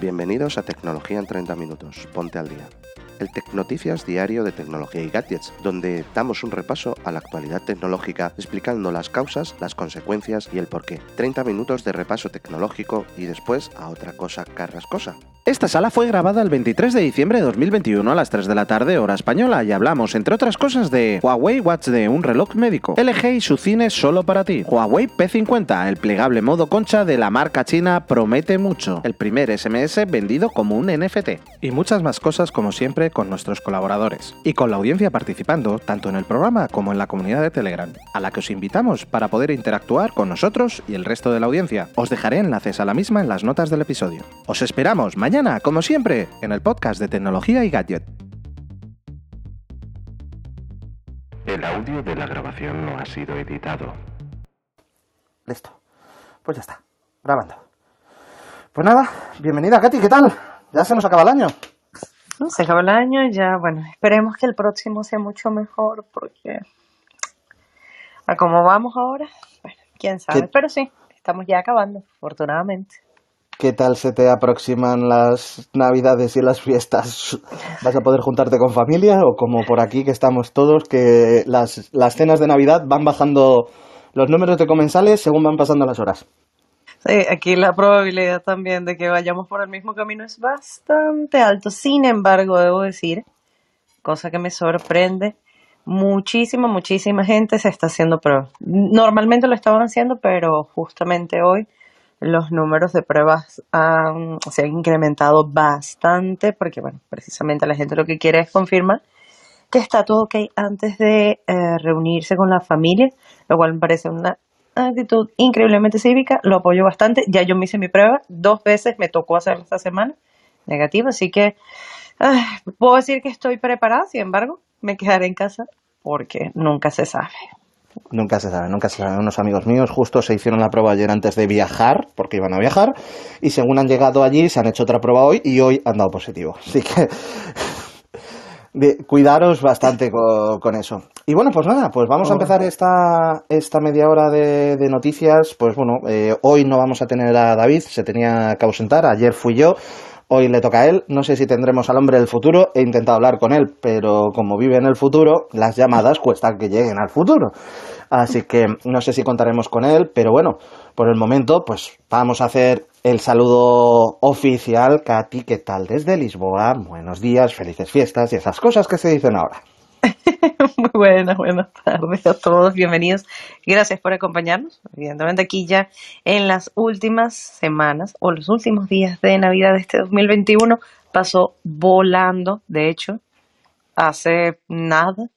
Bienvenidos a Tecnología en 30 Minutos. Ponte al día. El Tecnoticias diario de tecnología y gadgets, donde damos un repaso a la actualidad tecnológica explicando las causas, las consecuencias y el porqué. 30 minutos de repaso tecnológico y después a otra cosa carrascosa. Esta sala fue grabada el 23 de diciembre de 2021 a las 3 de la tarde, hora española, y hablamos, entre otras cosas, de Huawei Watch de un reloj médico, LG y su cine solo para ti, Huawei P50, el plegable modo concha de la marca china promete mucho, el primer SMS vendido como un NFT, y muchas más cosas como siempre con nuestros colaboradores, y con la audiencia participando tanto en el programa como en la comunidad de Telegram, a la que os invitamos para poder interactuar con nosotros y el resto de la audiencia. Os dejaré enlaces a la misma en las notas del episodio. Os esperamos mañana, como siempre, en el podcast de tecnología y gadget. El audio de la grabación no ha sido editado. Listo. Pues ya está. Grabando. Pues nada, bienvenida Katy, ¿qué tal? Ya se nos acaba el año. Se acaba el año y ya, bueno, esperemos que el próximo sea mucho mejor porque a cómo vamos ahora, bueno, quién sabe, ¿Qué- pero sí, estamos ya acabando, afortunadamente. ¿Qué tal se te aproximan las navidades y las fiestas? ¿Vas a poder juntarte con familia o como por aquí que estamos todos, que las, las cenas de Navidad van bajando los números de comensales según van pasando las horas? Sí, aquí la probabilidad también de que vayamos por el mismo camino es bastante alto. Sin embargo, debo decir, cosa que me sorprende, muchísima, muchísima gente se está haciendo pruebas. Normalmente lo estaban haciendo, pero justamente hoy los números de pruebas han- se han incrementado bastante porque, bueno, precisamente la gente lo que quiere es confirmar que está todo ok antes de eh, reunirse con la familia, lo cual me parece una actitud increíblemente cívica, lo apoyo bastante, ya yo me hice mi prueba, dos veces me tocó hacerla esta semana, negativa, así que ah, puedo decir que estoy preparada, sin embargo, me quedaré en casa porque nunca se sabe. Nunca se sabe, nunca se sabe. Unos amigos míos justo se hicieron la prueba ayer antes de viajar, porque iban a viajar, y según han llegado allí, se han hecho otra prueba hoy y hoy han dado positivo. Así que de- cuidaros bastante co- con, eso. Y bueno, pues nada, pues vamos a empezar esta, esta media hora de, de noticias. Pues bueno, eh, hoy no vamos a tener a David, se tenía que ausentar, ayer fui yo. Hoy le toca a él, no sé si tendremos al hombre del futuro, he intentado hablar con él, pero como vive en el futuro, las llamadas cuestan que lleguen al futuro. Así que no sé si contaremos con él, pero bueno, por el momento, pues vamos a hacer el saludo oficial. Katy, ¿qué tal desde Lisboa? Buenos días, felices fiestas y esas cosas que se dicen ahora. Muy buenas, buenas tardes a todos, bienvenidos. Gracias por acompañarnos. Evidentemente aquí ya en las últimas semanas o los últimos días de Navidad de este 2021 pasó volando. De hecho, hace nada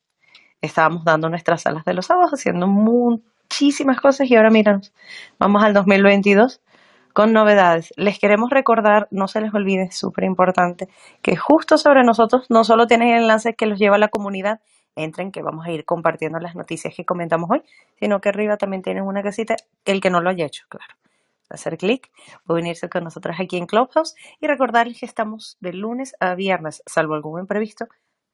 estábamos dando nuestras salas de los sábados, haciendo muchísimas cosas y ahora míranos, vamos al 2022 con novedades. Les queremos recordar, no se les olvide, es súper importante, que justo sobre nosotros no solo tienen el enlace que los lleva a la comunidad, entren que vamos a ir compartiendo las noticias que comentamos hoy, sino que arriba también tienen una casita, el que no lo haya hecho, claro. Hacer clic, pueden unirse con nosotros aquí en Clubhouse y recordarles que estamos de lunes a viernes, salvo algún imprevisto,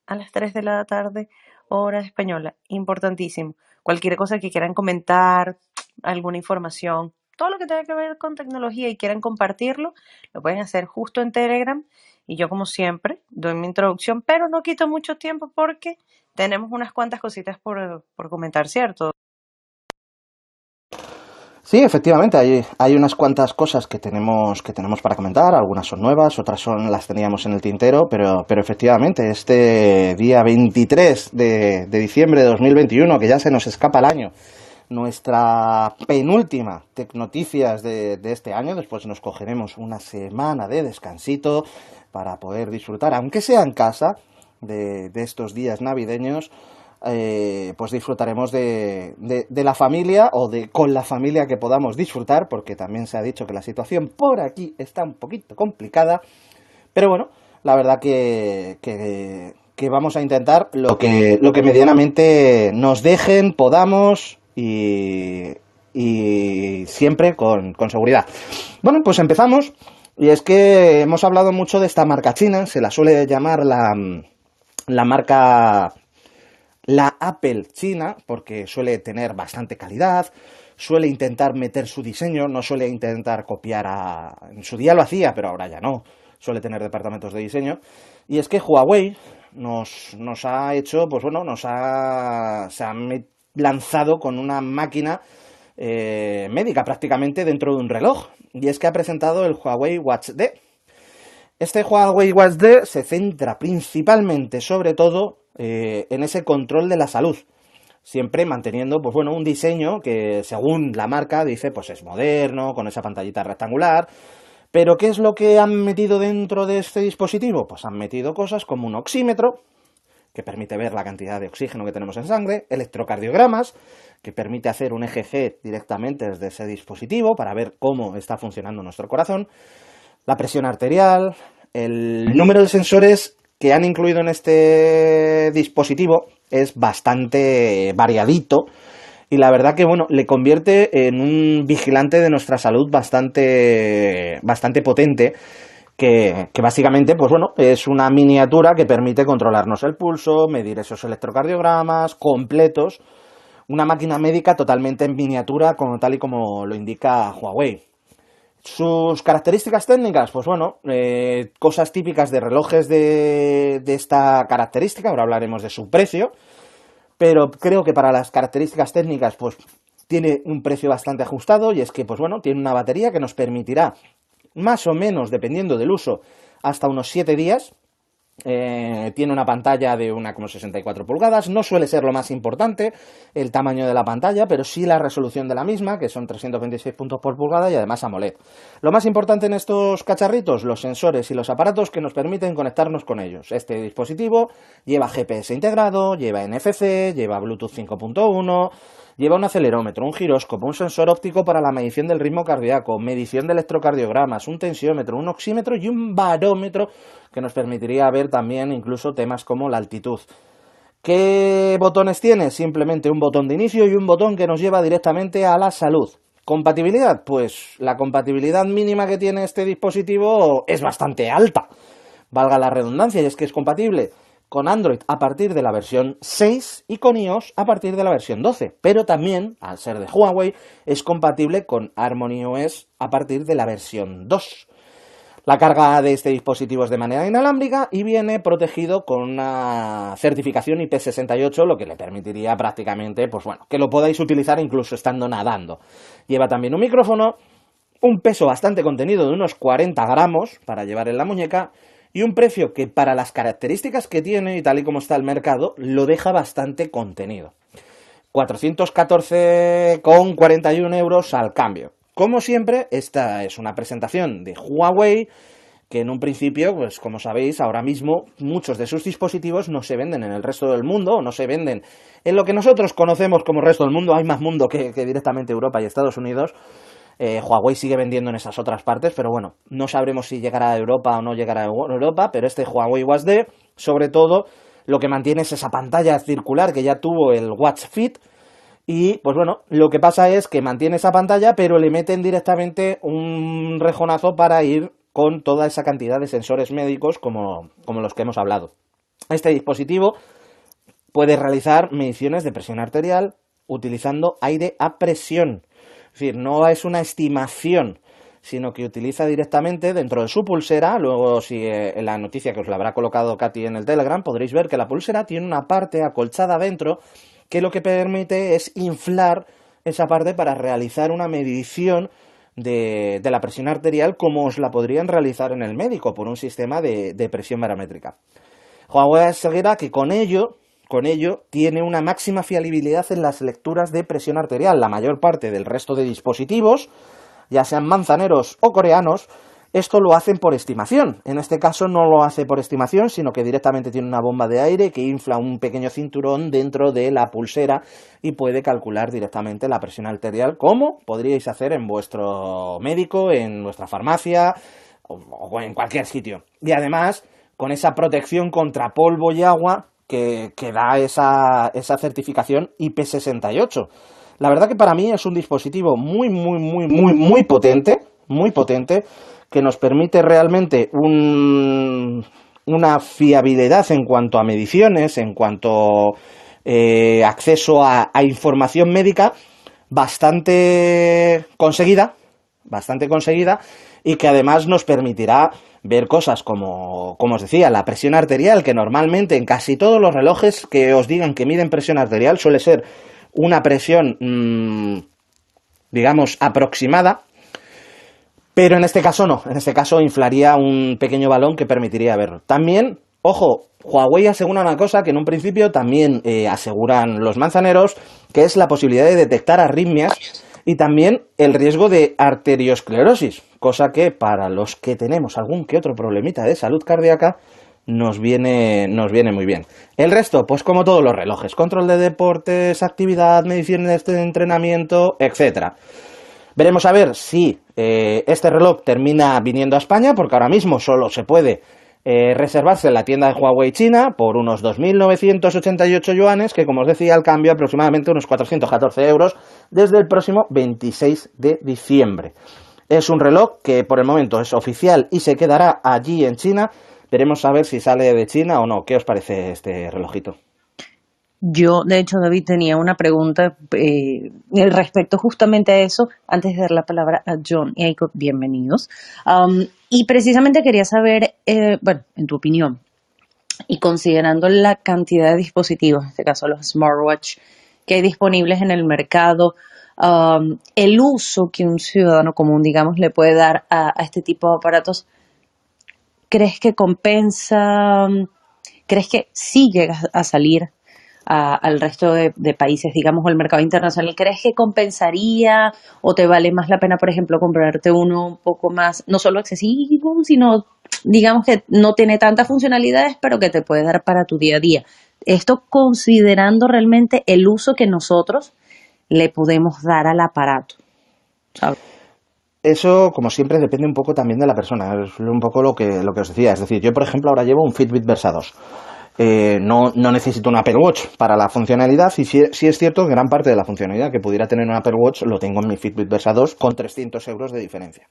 a las 3 de la tarde, hora española. Importantísimo. Cualquier cosa que quieran comentar, alguna información, todo lo que tenga que ver con tecnología y quieran compartirlo, lo pueden hacer justo en Telegram. Y yo, como siempre, doy mi introducción, pero no quito mucho tiempo porque tenemos unas cuantas cositas por, por comentar, ¿cierto? Sí, efectivamente, hay, hay unas cuantas cosas que tenemos, que tenemos para comentar, algunas son nuevas, otras son las teníamos en el tintero, pero, pero efectivamente, este día 23 de, de diciembre de 2021, que ya se nos escapa el año, nuestra penúltima Tecnoticias de, de este año, después nos cogeremos una semana de descansito para poder disfrutar, aunque sea en casa, de, estos días navideños, eh, pues disfrutaremos de, de- de la familia o de con la familia que podamos disfrutar, porque también se ha dicho que la situación por aquí está un poquito complicada, pero bueno, la verdad que, que, que vamos a intentar lo que, lo que medianamente nos dejen, podamos y, y siempre con, seguridad. Bueno, pues empezamos. Y es que hemos hablado mucho de esta marca china, se la suele llamar la, la marca la Apple china, porque suele tener bastante calidad, suele intentar meter su diseño, no suele intentar copiar a... En su día lo hacía, pero ahora ya no. Suele tener departamentos de diseño. Y es que Huawei nos, nos ha hecho, pues bueno, nos ha, se ha lanzado con una máquina eh, médica prácticamente dentro de un reloj. Y es que ha presentado el Huawei Watch D. Este Huawei Watch D se centra principalmente, sobre todo, eh, en ese control de la salud siempre manteniendo, pues bueno, un diseño que según la marca dice, pues es moderno, con esa pantallita rectangular. Pero ¿qué es lo que han metido dentro de este dispositivo? Pues han metido cosas como un oxímetro, que permite ver la cantidad de oxígeno que tenemos en sangre, electrocardiogramas, que permite hacer un EGG directamente desde ese dispositivo para ver cómo está funcionando nuestro corazón, la presión arterial, el número de sensores que han incluido en este dispositivo es bastante variadito y la verdad que bueno, le convierte en un vigilante de nuestra salud bastante, bastante potente. Que, básicamente, pues bueno, es una miniatura que permite controlarnos el pulso, medir esos electrocardiogramas completos, una máquina médica totalmente en miniatura, como tal y como lo indica Huawei. Sus características técnicas, pues bueno, eh, cosas típicas de relojes de, de esta característica, ahora hablaremos de su precio, pero creo que para las características técnicas, pues tiene un precio bastante ajustado y es que, pues bueno, tiene una batería que nos permitirá, más o menos, dependiendo del uso, hasta unos 7 días, eh, tiene una pantalla de 1,64 pulgadas, no suele ser lo más importante el tamaño de la pantalla, pero sí la resolución de la misma, que son 326 puntos por pulgada y además AMOLED. Lo más importante en estos cacharritos, los sensores y los aparatos que nos permiten conectarnos con ellos. Este dispositivo lleva GPS integrado, lleva NFC, lleva Bluetooth 5.1, Lleva un acelerómetro, un giróscopo, un sensor óptico para la medición del ritmo cardíaco, medición de electrocardiogramas, un tensiómetro, un oxímetro y un barómetro que nos permitiría ver también incluso temas como la altitud. ¿Qué botones tiene? Simplemente un botón de inicio y un botón que nos lleva directamente a la salud. ¿Compatibilidad? Pues la compatibilidad mínima que tiene este dispositivo es bastante alta. Valga la redundancia, y es que es compatible con Android a partir de la versión 6 y con iOS a partir de la versión 12. Pero también, al ser de Huawei, es compatible con Harmony OS a partir de la versión 2. La carga de este dispositivo es de manera inalámbrica y viene protegido con una certificación IP68, lo que le permitiría prácticamente, pues bueno, que lo podáis utilizar incluso estando nadando. Lleva también un micrófono, un peso bastante contenido de unos 40 gramos para llevar en la muñeca y un precio que para las características que tiene y tal y como está el mercado, lo deja bastante contenido. 414,41 euros al cambio. Como siempre, esta es una presentación de Huawei que en un principio, pues como sabéis, ahora mismo muchos de sus dispositivos no se venden en el resto del mundo, no se venden en lo que nosotros conocemos como resto del mundo, hay más mundo que directamente Europa y Estados Unidos, eh, Huawei sigue vendiendo en esas otras partes, pero bueno, no sabremos si llegará a Europa o no llegará a Europa, pero este Huawei Watch D, sobre todo, lo que mantiene es esa pantalla circular que ya tuvo el Watch Fit, y pues bueno, lo que pasa es que mantiene esa pantalla, pero le meten directamente un rejonazo para ir con toda esa cantidad de sensores médicos como, como los que hemos hablado. Este dispositivo puede realizar mediciones de presión arterial utilizando aire a presión. Es decir, no es una estimación, sino que utiliza directamente dentro de su pulsera, luego si eh, en la noticia que os la habrá colocado Katy en el Telegram, podréis ver que la pulsera tiene una parte acolchada dentro que lo que permite es inflar esa parte para realizar una medición de, la presión arterial como os la podrían realizar en el médico por un sistema de, de presión barométrica. Huawei asegura que con ello con ello, tiene una máxima fiabilidad en las lecturas de presión arterial. La mayor parte del resto de dispositivos, ya sean manzaneros o coreanos, esto lo hacen por estimación. En este caso no lo hace por estimación, sino que directamente tiene una bomba de aire que infla un pequeño cinturón dentro de la pulsera y puede calcular directamente la presión arterial, como podríais hacer en vuestro médico, en vuestra farmacia o en cualquier sitio. Y además, con esa protección contra polvo y agua, que, da esa, esa certificación IP68. La verdad que para mí es un dispositivo muy, muy, muy, muy, muy potente, muy potente, que nos permite realmente un, una fiabilidad en cuanto a mediciones, en cuanto eh, acceso a, información médica bastante conseguida, bastante conseguida y que además nos permitirá ver cosas como, como os decía, la presión arterial, que normalmente en casi todos los relojes que os digan que miden presión arterial suele ser una presión, mm, digamos, aproximada, pero en este caso no, en este caso inflaría un pequeño balón que permitiría verlo. También, ojo, Huawei asegura una cosa que en un principio también eh, aseguran los manzaneros, que es la posibilidad de detectar arritmias y también el riesgo de arteriosclerosis, cosa que para los que tenemos algún que otro problemita de salud cardíaca nos viene, nos viene muy bien. El resto, pues como todos los relojes, control de deportes, actividad, medición de entrenamiento, etcétera. Veremos a ver si eh, este reloj termina viniendo a España, porque ahora mismo solo se puede eh, reservarse en la tienda de Huawei China por unos 2.988 yuanes, que como os decía, al cambio aproximadamente unos 414 euros desde el próximo 26 de diciembre. Es un reloj que por el momento es oficial y se quedará allí en China. Veremos a ver si sale de China o no. ¿Qué os parece este relojito? Yo, de hecho, David, tenía una pregunta eh, respecto justamente a eso, antes de dar la palabra a John y Jacob, bienvenidos. Y precisamente quería saber, eh, bueno, en tu opinión, y considerando la cantidad de dispositivos, en este caso los smartwatch, que hay disponibles en el mercado, um, el uso que un ciudadano común, digamos, le puede dar a, a este tipo de aparatos, ¿crees que compensa? ¿Crees que sí llega a salir al resto de, países, digamos, o el mercado internacional, ¿crees que compensaría o te vale más la pena, por ejemplo, comprarte uno un poco más, no solo excesivo, sino, digamos, que no tiene tantas funcionalidades, pero que te puede dar para tu día a día? Esto considerando realmente el uso que nosotros le podemos dar al aparato. Eso, como siempre, depende un poco también de la persona. Es un poco lo que, lo que os decía. Es decir, yo, por ejemplo, ahora llevo un Fitbit Versa 2. Eh, no, no, necesito un Apple Watch para la funcionalidad y sí, es cierto que gran parte de la funcionalidad que pudiera tener un Apple Watch lo tengo en mi Fitbit Versa 2 con 300 euros de diferencia.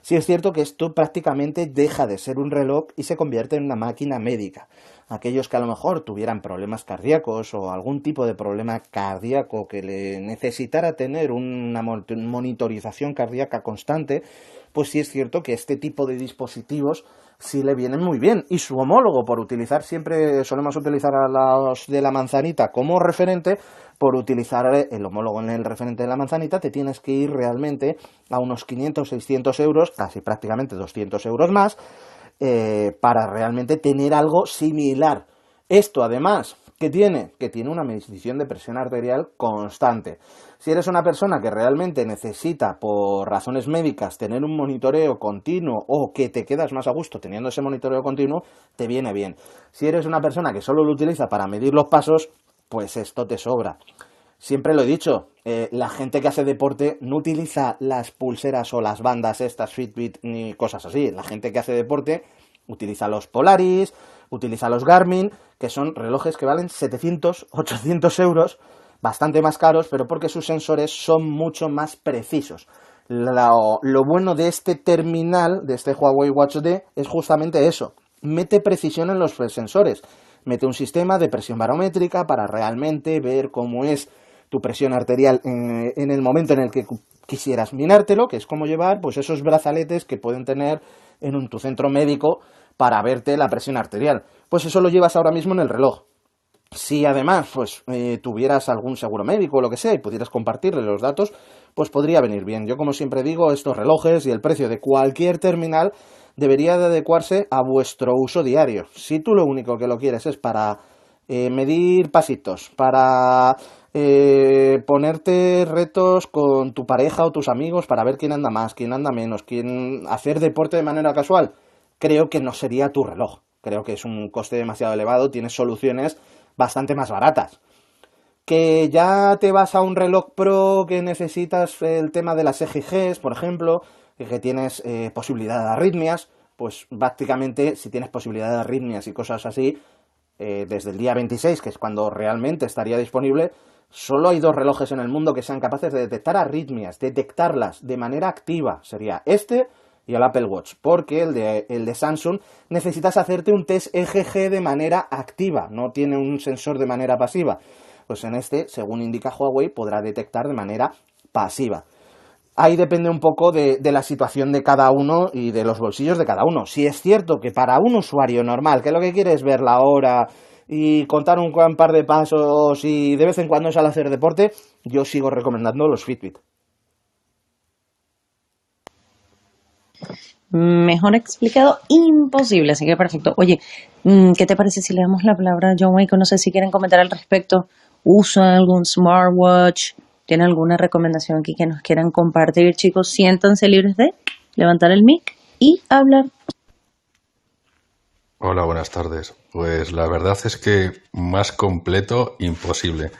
Sí es cierto que esto prácticamente deja de ser un reloj y se convierte en una máquina médica. Aquellos que a lo mejor tuvieran problemas cardíacos o algún tipo de problema cardíaco que le necesitara tener una monitorización cardíaca constante, pues sí es cierto que este tipo de dispositivos sí le vienen muy bien. Y su homólogo, por utilizar, siempre solemos utilizar a los de la manzanita como referente, por utilizar el homólogo en el referente de la manzanita, te tienes que ir realmente a unos 500, 600 euros, casi prácticamente 200 euros más, eh, para realmente tener algo similar. Esto además, ¿qué tiene? Que tiene una medición de presión arterial constante. Si eres una persona que realmente necesita, por razones médicas, tener un monitoreo continuo o que te quedas más a gusto teniendo ese monitoreo continuo, te viene bien. Si eres una persona que solo lo utiliza para medir los pasos, pues esto te sobra. Siempre lo he dicho, eh, la gente que hace deporte no utiliza las pulseras o las bandas estas Fitbit ni cosas así. La gente que hace deporte utiliza los Polaris, utiliza los Garmin, que son relojes que valen 700, 800 euros bastante más caros, pero porque sus sensores son mucho más precisos. Lo, bueno de este terminal, de este Huawei Watch D, es justamente eso. Mete precisión en los sensores. Mete un sistema de presión barométrica para realmente ver cómo es tu presión arterial en, en el momento en el que quisieras minártelo, que es como llevar pues esos brazaletes que pueden tener en un, tu centro médico para verte la presión arterial. Pues eso lo llevas ahora mismo en el reloj. Si además pues eh, tuvieras algún seguro médico o lo que sea y pudieras compartirle los datos, pues podría venir bien. Yo como siempre digo, estos relojes y el precio de cualquier terminal debería de adecuarse a vuestro uso diario. Si tú lo único que lo quieres es para eh, medir pasitos, para eh, ponerte retos con tu pareja o tus amigos para ver quién anda más, quién anda menos, quién hacer deporte de manera casual, creo que no sería tu reloj. Creo que es un coste demasiado elevado, tienes soluciones bastante más baratas. Que ya te vas a un reloj pro que necesitas el tema de las EGGs, por ejemplo, que tienes eh, posibilidad de arritmias, pues prácticamente si tienes posibilidad de arritmias y cosas así, eh, desde el día 26, que es cuando realmente estaría disponible, solo hay dos relojes en el mundo que sean capaces de detectar arritmias, detectarlas de manera activa. Sería este y el Apple Watch, porque el de, el de Samsung necesitas hacerte un test EGG de manera activa, no tiene un sensor de manera pasiva. Pues en este, según indica Huawei, podrá detectar de manera pasiva. Ahí depende un poco de, la situación de cada uno y de los bolsillos de cada uno. Si es cierto que para un usuario normal, que lo que quiere es ver la hora y contar un par de pasos y de vez en cuando sale a hacer deporte, yo sigo recomendando los Fitbit. Mejor explicado, imposible, así que perfecto. Oye, mm, ¿qué te parece si le damos la palabra a John Wayne? No sé si quieren comentar al respecto. ¿Usa algún smartwatch? ¿Tienen alguna recomendación aquí que nos quieran compartir, chicos? Siéntanse libres de levantar el mic y hablar. Hola, buenas tardes. Pues la verdad es que más completo, imposible.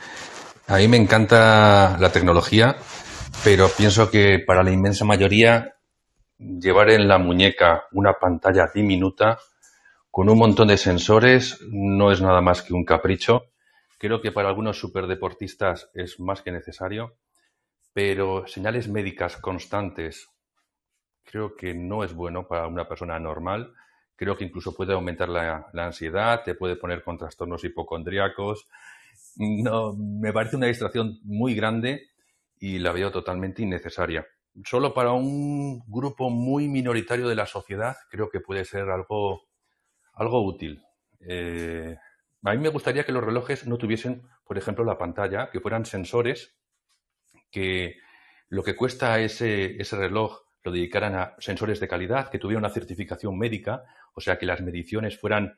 A mí me encanta la tecnología, pero pienso que para la inmensa mayoría llevar en la muñeca una pantalla diminuta con un montón de sensores no es nada más que un capricho. Creo que para algunos superdeportistas es más que necesario, pero señales médicas constantes creo que no es bueno para una persona normal. Creo que incluso puede aumentar la, ansiedad, te puede poner con trastornos hipocondríacos. No, me parece una distracción muy grande y la veo totalmente innecesaria solo para un grupo muy minoritario de la sociedad creo que puede ser algo, algo útil. Eh, a mí me gustaría que los relojes no tuviesen, por ejemplo, la pantalla, que fueran sensores, que lo que cuesta ese, ese reloj lo dedicaran a sensores de calidad, que tuviera una certificación médica, o sea, que las mediciones fueran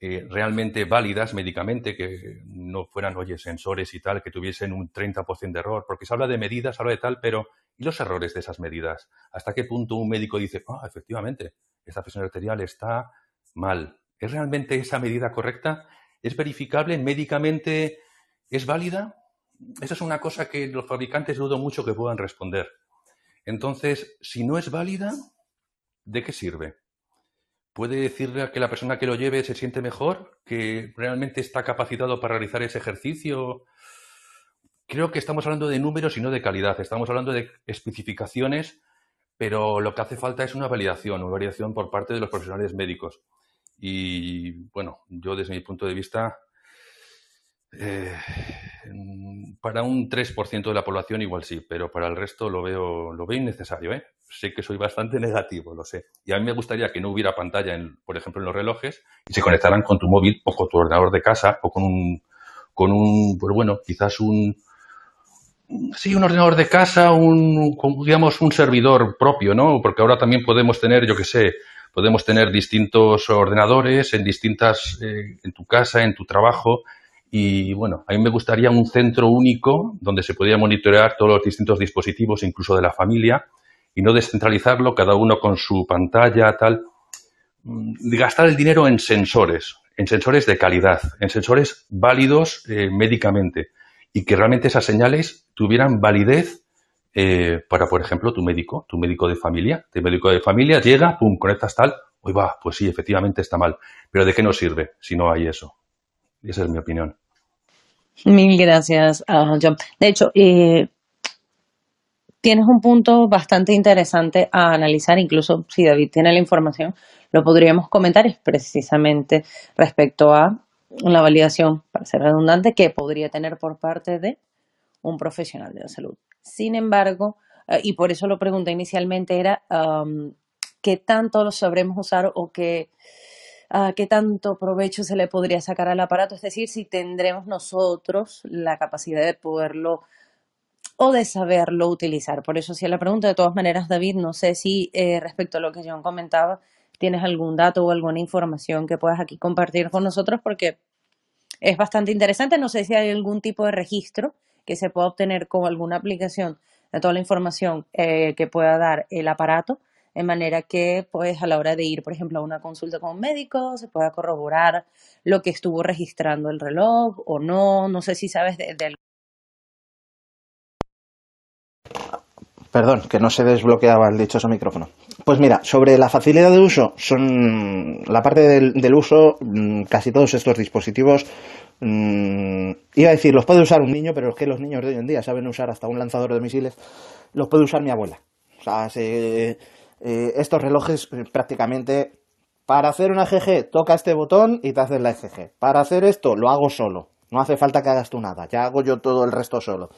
eh, realmente válidas médicamente, que no fueran, oye, sensores y tal, que tuviesen un 30% de error, porque se habla de medidas, se habla de tal, pero ¿y los errores de esas medidas? ¿Hasta qué punto un médico dice, ah, efectivamente, esta presión arterial está mal? ¿Es realmente esa medida correcta? ¿Es verificable médicamente? ¿Es válida? Esa es una cosa que los fabricantes dudo mucho que puedan responder. Entonces, si no es válida, ¿de qué sirve? puede decirle que la persona que lo lleve se siente mejor, que realmente está capacitado para realizar ese ejercicio. Creo que estamos hablando de números y no de calidad. Estamos hablando de especificaciones, pero lo que hace falta es una validación, una validación por parte de los profesionales médicos. Y bueno, yo desde mi punto de vista, eh, para un 3% de la población igual sí, pero para el resto lo veo, lo veo innecesario. ¿eh? sé que soy bastante negativo, lo sé. Y a mí me gustaría que no hubiera pantalla, en, por ejemplo, en los relojes y se conectaran con tu móvil o con tu ordenador de casa o con un, con un, pues bueno, quizás un, sí, un ordenador de casa, un, digamos, un servidor propio, ¿no? Porque ahora también podemos tener, yo qué sé, podemos tener distintos ordenadores en distintas, eh, en tu casa, en tu trabajo. Y bueno, a mí me gustaría un centro único donde se pudiera monitorear todos los distintos dispositivos, incluso de la familia, y no descentralizarlo, cada uno con su pantalla, tal. Mm, gastar el dinero en sensores, en sensores de calidad, en sensores válidos eh, médicamente y que realmente esas señales tuvieran validez eh, para, por ejemplo, tu médico, tu médico de familia. Tu médico de familia llega, pum, conectas tal, hoy va, pues sí, efectivamente está mal. Pero ¿de qué nos sirve si no hay eso? Esa es mi opinión. Mil gracias, uh, John. De hecho, eh, tienes un punto bastante interesante a analizar, incluso si David tiene la información, lo podríamos comentar, es precisamente respecto a la validación, para ser redundante, que podría tener por parte de un profesional de la salud. Sin embargo, eh, y por eso lo pregunté inicialmente, era qué tanto lo sabremos usar o qué, qué tanto provecho se le podría sacar al aparato, es decir, si tendremos nosotros la capacidad de poderlo o de saberlo utilizar. Por eso hacía la pregunta. De todas maneras, David, no sé si eh, respecto a lo que John comentaba, tienes algún dato o alguna información que puedas aquí compartir con nosotros porque es bastante interesante. No sé si hay algún tipo de registro que se pueda obtener con alguna aplicación de toda la información eh, que pueda dar el aparato, de manera que, pues, a la hora de ir, por ejemplo, a una consulta con un médico, se pueda corroborar lo que estuvo registrando el reloj o no. No sé si sabes de, de Perdón, que no se desbloqueaba el dichoso micrófono. Pues mira, sobre la facilidad de uso, son la parte del, uso, mm, casi todos estos dispositivos, mm, iba a decir, los puede usar un niño, pero es que los niños de hoy en día saben usar hasta un lanzador de misiles, los puede usar mi abuela. O sea, eh, estos relojes eh, prácticamente, para hacer una EGG, toca este botón y te haces la EGG. Para hacer esto, lo hago solo. No hace falta que hagas tú nada, ya hago yo todo el resto solo.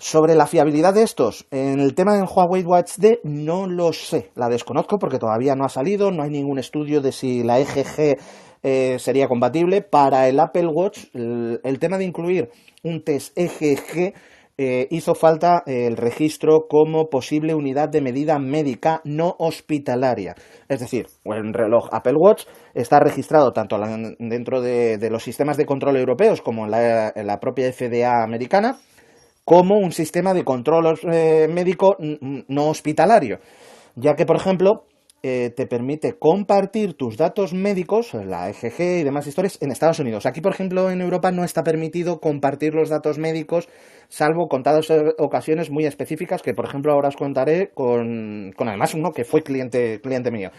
Sobre la fiabilidad de estos, en el tema del Huawei Watch D no lo sé, la desconozco porque todavía no ha salido, no hay ningún estudio de si la EGG eh, sería compatible. Para el Apple Watch, el, tema de incluir un test EGG eh, hizo falta el registro como posible unidad de medida médica no hospitalaria. Es decir, un reloj Apple Watch está registrado tanto dentro de, los sistemas de control europeos como en la, propia FDA americana, como un sistema de control eh, médico no hospitalario. Ya que, por ejemplo, eh, te permite compartir tus datos médicos, la EGG y demás historias, en Estados Unidos. Aquí, por ejemplo, en Europa no está permitido compartir los datos médicos, salvo contadas ocasiones muy específicas que, por ejemplo, ahora os contaré con, con además uno que fue cliente, cliente mío.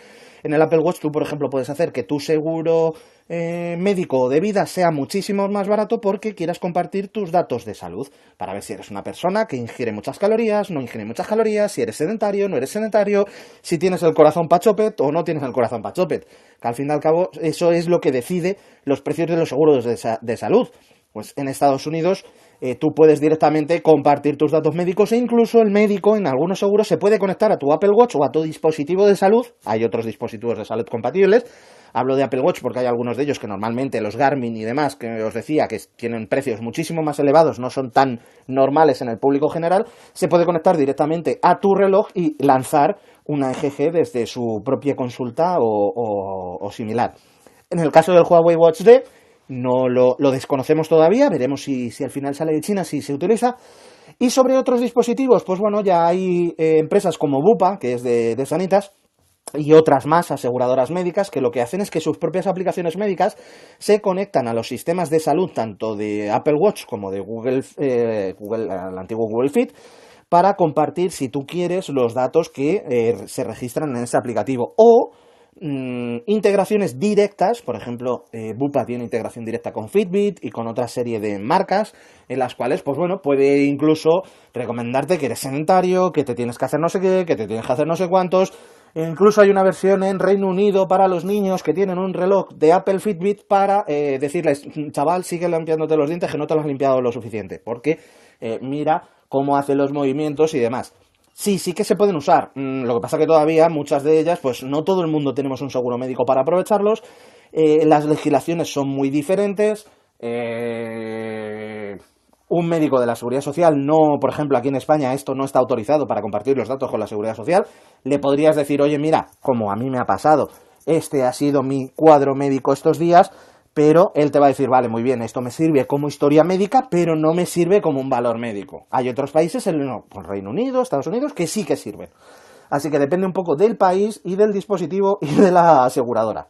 En el Apple Watch tú, por ejemplo, puedes hacer que tu seguro eh, médico de vida sea muchísimo más barato porque quieras compartir tus datos de salud para ver si eres una persona que ingiere muchas calorías, no ingiere muchas calorías, si eres sedentario, no eres sedentario, si tienes el corazón pachopet o no tienes el corazón pachopet. Que al fin y al cabo eso es lo que decide los precios de los seguros de salud. Pues en Estados Unidos eh, tú puedes directamente compartir tus datos médicos e incluso el médico en algunos seguros se puede conectar a tu Apple Watch o a tu dispositivo de salud. Hay otros dispositivos de salud compatibles. Hablo de Apple Watch porque hay algunos de ellos que normalmente los Garmin y demás, que os decía que tienen precios muchísimo más elevados, no son tan normales en el público general, se puede conectar directamente a tu reloj y lanzar una EGG desde su propia consulta o similar. En el caso del Huawei Watch D, no lo, desconocemos todavía, veremos si, al final sale de China, si se utiliza. Y sobre otros dispositivos, pues bueno, ya hay eh, empresas como Bupa, que es de, Sanitas, y otras más aseguradoras médicas que lo que hacen es que sus propias aplicaciones médicas se conectan a los sistemas de salud tanto de Apple Watch como de Google, eh, Google el antiguo Google Fit para compartir si tú quieres los datos que eh, se registran en ese aplicativo o Mm, integraciones directas, por ejemplo, eh, Bupa tiene integración directa con Fitbit y con otra serie de marcas en las cuales, pues bueno, puede incluso recomendarte que eres sedentario, que te tienes que hacer no sé qué, que te tienes que hacer no sé cuántos. E incluso hay una versión en Reino Unido para los niños que tienen un reloj de Apple Fitbit para eh, decirles, chaval, sigue limpiándote los dientes que no te los has limpiado lo suficiente, porque eh, mira cómo hace los movimientos y demás. Sí, sí que se pueden usar. Mm, lo que pasa que todavía muchas de ellas, pues no todo el mundo tenemos un seguro médico para aprovecharlos. Eh, las legislaciones son muy diferentes. Eh, un médico de la seguridad social no, por ejemplo, aquí en España esto no está autorizado para compartir los datos con la seguridad social. Le podrías decir, oye, mira, como a mí me ha pasado, este ha sido mi cuadro médico estos días, pero él te va a decir, vale, muy bien, esto me sirve como historia médica, pero no me sirve como un valor médico. Hay otros países, el pues Reino Unido, Estados Unidos, que sí que sirven. Así que depende un poco del país y del dispositivo y de la aseguradora.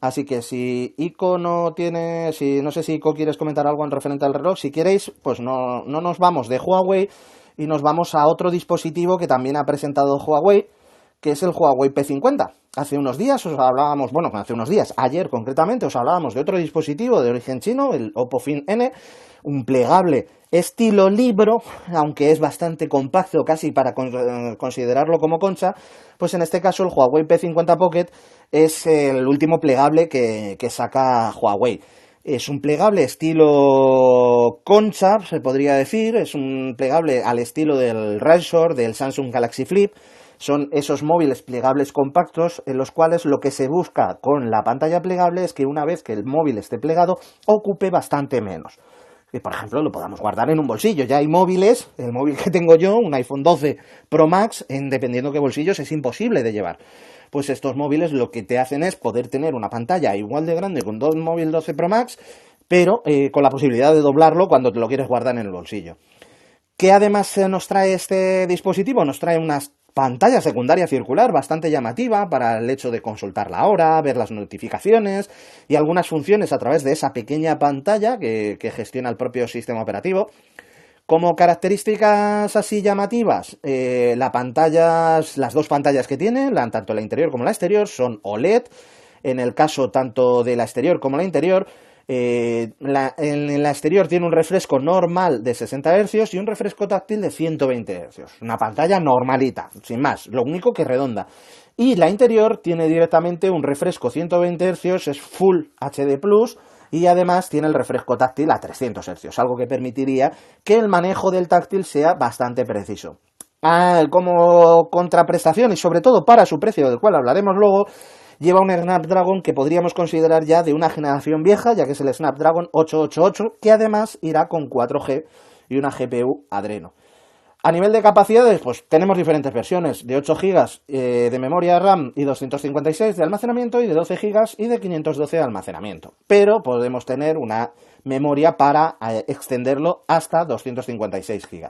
Así que si ICO no tiene, si no sé si ICO quieres comentar algo en referente al reloj, si queréis, pues no, no nos vamos de Huawei y nos vamos a otro dispositivo que también ha presentado Huawei, que es el Huawei P50. Hace unos días os hablábamos, bueno, hace unos días, ayer concretamente, os hablábamos de otro dispositivo de origen chino, el Oppo Fin N, un plegable estilo libro, aunque es bastante compacto casi para considerarlo como concha, pues en este caso el Huawei P50 Pocket es el último plegable que, que saca Huawei. Es un plegable estilo concha, se podría decir, es un plegable al estilo del Razor, del Samsung Galaxy Flip, son esos móviles plegables compactos en los cuales lo que se busca con la pantalla plegable es que una vez que el móvil esté plegado ocupe bastante menos. Que por ejemplo lo podamos guardar en un bolsillo. Ya hay móviles, el móvil que tengo yo, un iPhone 12 Pro Max, en dependiendo qué bolsillos es imposible de llevar. Pues estos móviles lo que te hacen es poder tener una pantalla igual de grande con dos móviles 12 Pro Max, pero eh, con la posibilidad de doblarlo cuando te lo quieres guardar en el bolsillo. ¿Qué además nos trae este dispositivo? Nos trae unas pantalla secundaria circular bastante llamativa para el hecho de consultar la hora, ver las notificaciones y algunas funciones a través de esa pequeña pantalla que, gestiona el propio sistema operativo. Como características así llamativas, eh, las dos pantallas que tiene, tanto la interior como la exterior, son OLED. En el caso tanto de la exterior como la interior, eh, en, la exterior tiene un refresco normal de 60 Hz y un refresco táctil de 120 Hz. Una pantalla normalita, sin más, lo único que redonda. Y la interior tiene directamente un refresco 120 Hz, es Full HD Plus, y además tiene el refresco táctil a 300 Hz, algo que permitiría que el manejo del táctil sea bastante preciso. Ah, como contraprestación y sobre todo para su precio, del cual hablaremos luego, lleva un Snapdragon que podríamos considerar ya de una generación vieja, ya que es el Snapdragon 888, que además irá con 4G y una GPU Adreno. A nivel de capacidades, pues tenemos diferentes versiones, de 8 GB eh, de memoria RAM y 256 de almacenamiento y de 12 GB y de 512 de almacenamiento. Pero podemos tener una memoria para eh, extenderlo hasta 256 GB.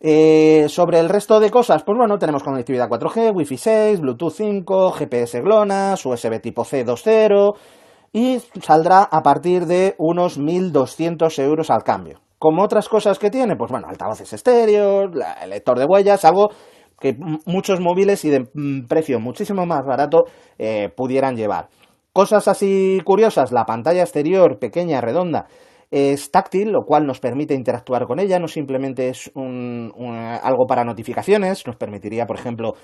Eh, sobre el resto de cosas, pues bueno, tenemos conectividad 4G, Wi-Fi 6, Bluetooth 5, GPS GLONASS, USB tipo C 2.0 y saldrá a partir de unos 1.200 euros al cambio. Como otras cosas que tiene, pues bueno, altavoces estéreos, el lector de huellas, algo que muchos móviles y de mm, precio muchísimo más barato eh, pudieran llevar. Cosas así curiosas, la pantalla exterior pequeña, redonda, es táctil, lo cual nos permite interactuar con ella, no simplemente es algo para notificaciones, nos permitiría, por ejemplo,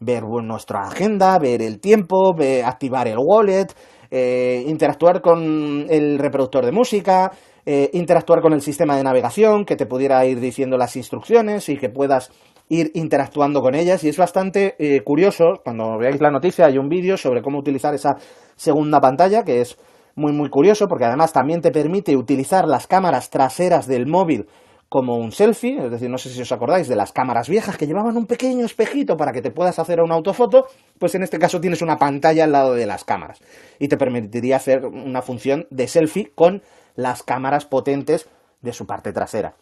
ver nuestra agenda, ver el tiempo, activar el wallet, eh, interactuar con el reproductor de música, eh, interactuar con el sistema de navegación, que te pudiera ir diciendo las instrucciones y que puedas ir interactuando con ellas. Y es bastante eh, curioso, cuando veáis la noticia hay un vídeo sobre cómo utilizar esa segunda pantalla que es muy muy curioso porque además también te permite utilizar las cámaras traseras del móvil como un selfie, es decir, no sé si os acordáis de las cámaras viejas que llevaban un pequeño espejito para que te puedas hacer una autofoto, pues en este caso tienes una pantalla al lado de las cámaras y te permitiría hacer una función de selfie con las cámaras potentes de su parte trasera.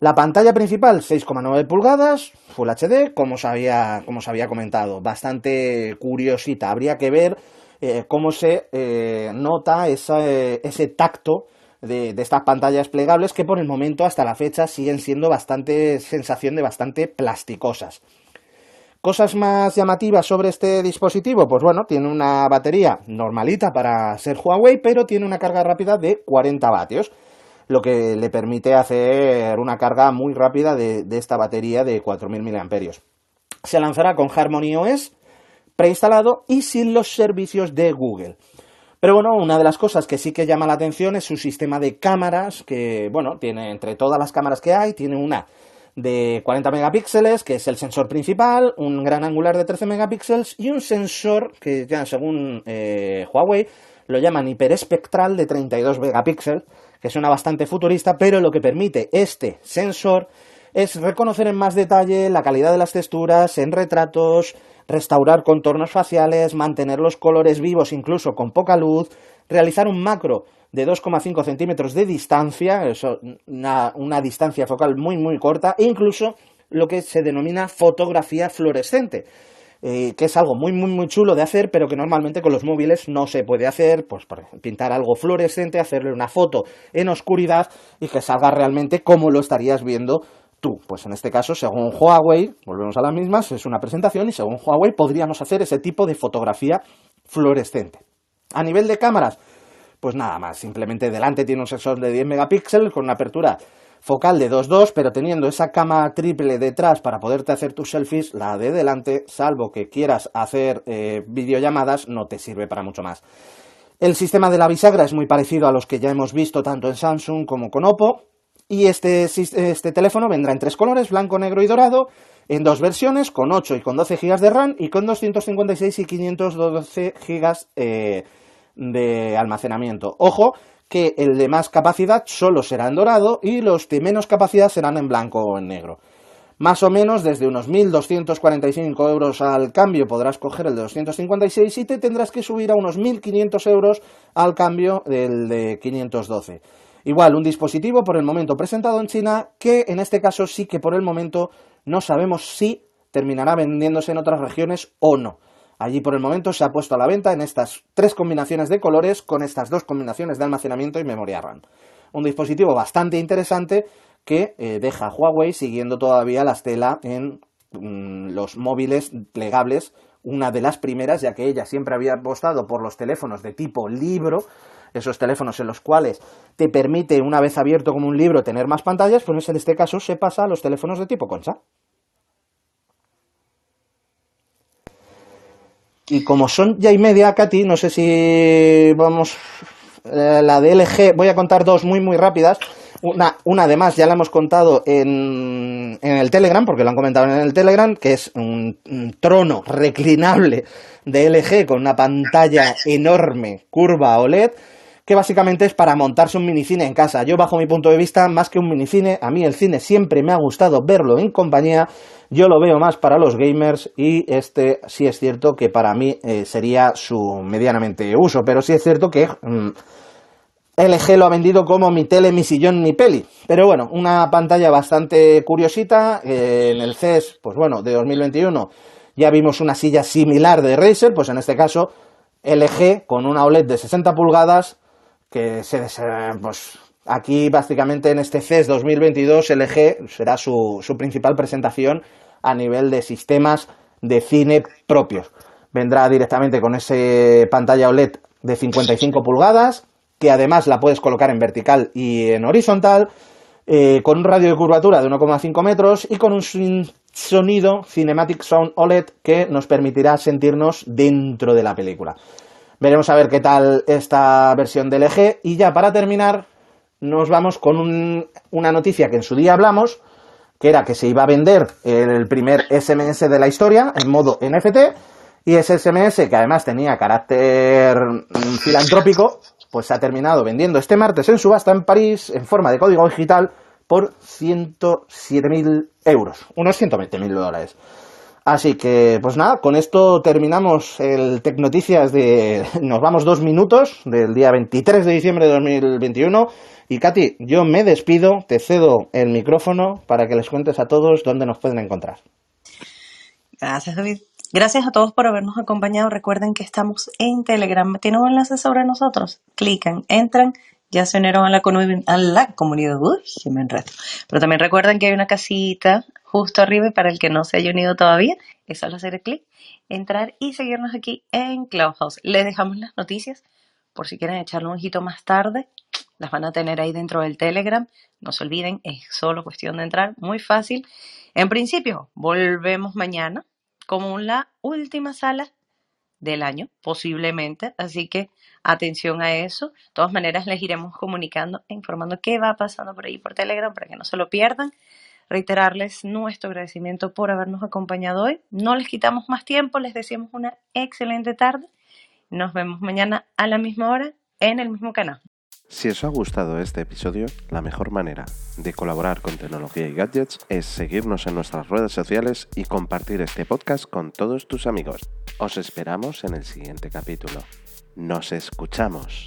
La pantalla principal, 6,9 pulgadas, Full HD, como os, había, como os había comentado, bastante curiosita. Habría que ver eh, cómo se eh, nota ese tacto de, estas pantallas plegables que por el momento hasta la fecha siguen siendo bastante sensación de bastante plasticosas. Cosas más llamativas sobre este dispositivo, pues bueno, tiene una batería normalita para ser Huawei, pero tiene una carga rápida de 40 vatios, lo que le permite hacer una carga muy rápida de, de esta batería de 4.000 mAh. Se lanzará con Harmony OS, preinstalado y sin los servicios de Google. Pero bueno, una de las cosas que sí que llama la atención es su sistema de cámaras, que bueno, tiene entre todas las cámaras que hay, tiene una de 40 megapíxeles, que es el sensor principal, un gran angular de 13 megapíxeles y un sensor que ya según eh, Huawei lo llaman hiperespectral de 32 megapíxeles, que suena bastante futurista, pero lo que permite este sensor es reconocer en más detalle la calidad de las texturas en retratos, restaurar contornos faciales, mantener los colores vivos incluso con poca luz, realizar un macro de 2,5 centímetros de distancia, eso, una, distancia focal muy muy corta, e incluso lo que se denomina fotografía fluorescente. Eh, que es algo muy, muy, muy chulo de hacer, pero que normalmente con los móviles no se puede hacer, pues pintar algo fluorescente, hacerle una foto en oscuridad y que salga realmente como lo estarías viendo Pues en este caso, según Huawei, volvemos a las mismas, es una presentación y según Huawei podríamos hacer ese tipo de fotografía fluorescente. A nivel de cámaras, pues nada más, simplemente delante tiene un sensor de 10 megapíxeles con una apertura focal de 2.2, pero teniendo esa cámara triple detrás para poderte hacer tus selfies, la de delante, salvo que quieras hacer eh, videollamadas, no te sirve para mucho más. El sistema de la bisagra es muy parecido a los que ya hemos visto tanto en Samsung como con Oppo, y este, este teléfono vendrá en tres colores, blanco, negro y dorado, en dos versiones, con 8 y con 12 GB de RAM y con 256 y 512 GB eh, de almacenamiento. Ojo, que el de más capacidad solo será en dorado y los de menos capacidad serán en blanco o en negro. Más o menos desde unos 1.245 euros al cambio podrás coger el de 256 y te tendrás que subir a unos 1.500 euros al cambio del de 512. Igual, un dispositivo por el momento presentado en China que en este caso sí que por el momento no sabemos si terminará vendiéndose en otras regiones o no. Allí por el momento se ha puesto a la venta en estas tres combinaciones de colores con estas dos combinaciones de almacenamiento y memoria RAM. Un dispositivo bastante interesante que eh, deja Huawei siguiendo todavía la estela en mm, los móviles plegables, una de las primeras, ya que ella siempre había apostado por los teléfonos de tipo libro, esos teléfonos en los cuales te permite, una vez abierto como un libro, tener más pantallas, pues en este caso se pasa a los teléfonos de tipo concha. Y como son ya y media, Katy, no sé si vamos eh, la de LG, voy a contar dos muy, muy rápidas. Una, una además ya la hemos contado en, en el Telegram, porque lo han comentado en el Telegram, que es un, un trono reclinable de LG con una pantalla enorme, curva OLED, que básicamente es para montarse un minicine en casa. Yo, bajo mi punto de vista, más que un minicine, a mí el cine siempre me ha gustado verlo en compañía. Yo lo veo más para los gamers y este sí es cierto que para mí eh, sería su medianamente uso, pero sí es cierto que mm, LG lo ha vendido como mi tele, mi sillón, mi peli. Pero bueno, una pantalla bastante curiosita. eh, en el CES, pues bueno, de 2021 ya vimos una silla similar de Razer, pues en este caso LG con una OLED de 60 pulgadas que se eh, pues aquí básicamente en este CES 2022 LG será su, principal presentación a nivel de sistemas de cine propios. Vendrá directamente con ese pantalla OLED de 55 pulgadas, que además la puedes colocar en vertical y en horizontal, eh, con un radio de curvatura de 1,5 metros y con un sonido Cinematic Sound OLED que nos permitirá sentirnos dentro de la película. Veremos a ver qué tal esta versión del LG. Y ya para terminar, nos vamos con un- una noticia que en su día hablamos, que era que se iba a vender el primer SMS de la historia en modo NFT. Y ese SMS, que además tenía carácter mm, filantrópico, pues se ha terminado vendiendo este martes en subasta en París en forma de código digital por 107.000 euros, unos 120.000 dólares. Así que, pues nada, con esto terminamos el Tecnoticias de... Nos vamos dos minutos del día 23 de diciembre de 2021. Y Katy, yo me despido, te cedo el micrófono para que les cuentes a todos dónde nos pueden encontrar. Gracias, David. Gracias a todos por habernos acompañado. Recuerden que estamos en Telegram. ¿Tienen un enlace sobre nosotros? Clican, entran, ya se unieron a la, a la comunidad. Uy, me enredo. Pero también recuerden que hay una casita justo arriba y para el que no se haya unido todavía, es solo hacer clic, entrar y seguirnos aquí en Clubhouse. Les dejamos las noticias por si quieren echarle un ojito más tarde. Las van a tener ahí dentro del Telegram. No se olviden, es solo cuestión de entrar. Muy fácil. En principio, volvemos mañana como la última sala del año, posiblemente. Así que atención a eso. De todas maneras, les iremos comunicando e informando qué va pasando por ahí por Telegram para que no se lo pierdan. Reiterarles nuestro agradecimiento por habernos acompañado hoy. No les quitamos más tiempo, les deseamos una excelente tarde. Nos vemos mañana a la misma hora en el mismo canal. Si os ha gustado este episodio, la mejor manera de colaborar con tecnología y gadgets es seguirnos en nuestras redes sociales y compartir este podcast con todos tus amigos. Os esperamos en el siguiente capítulo. Nos escuchamos.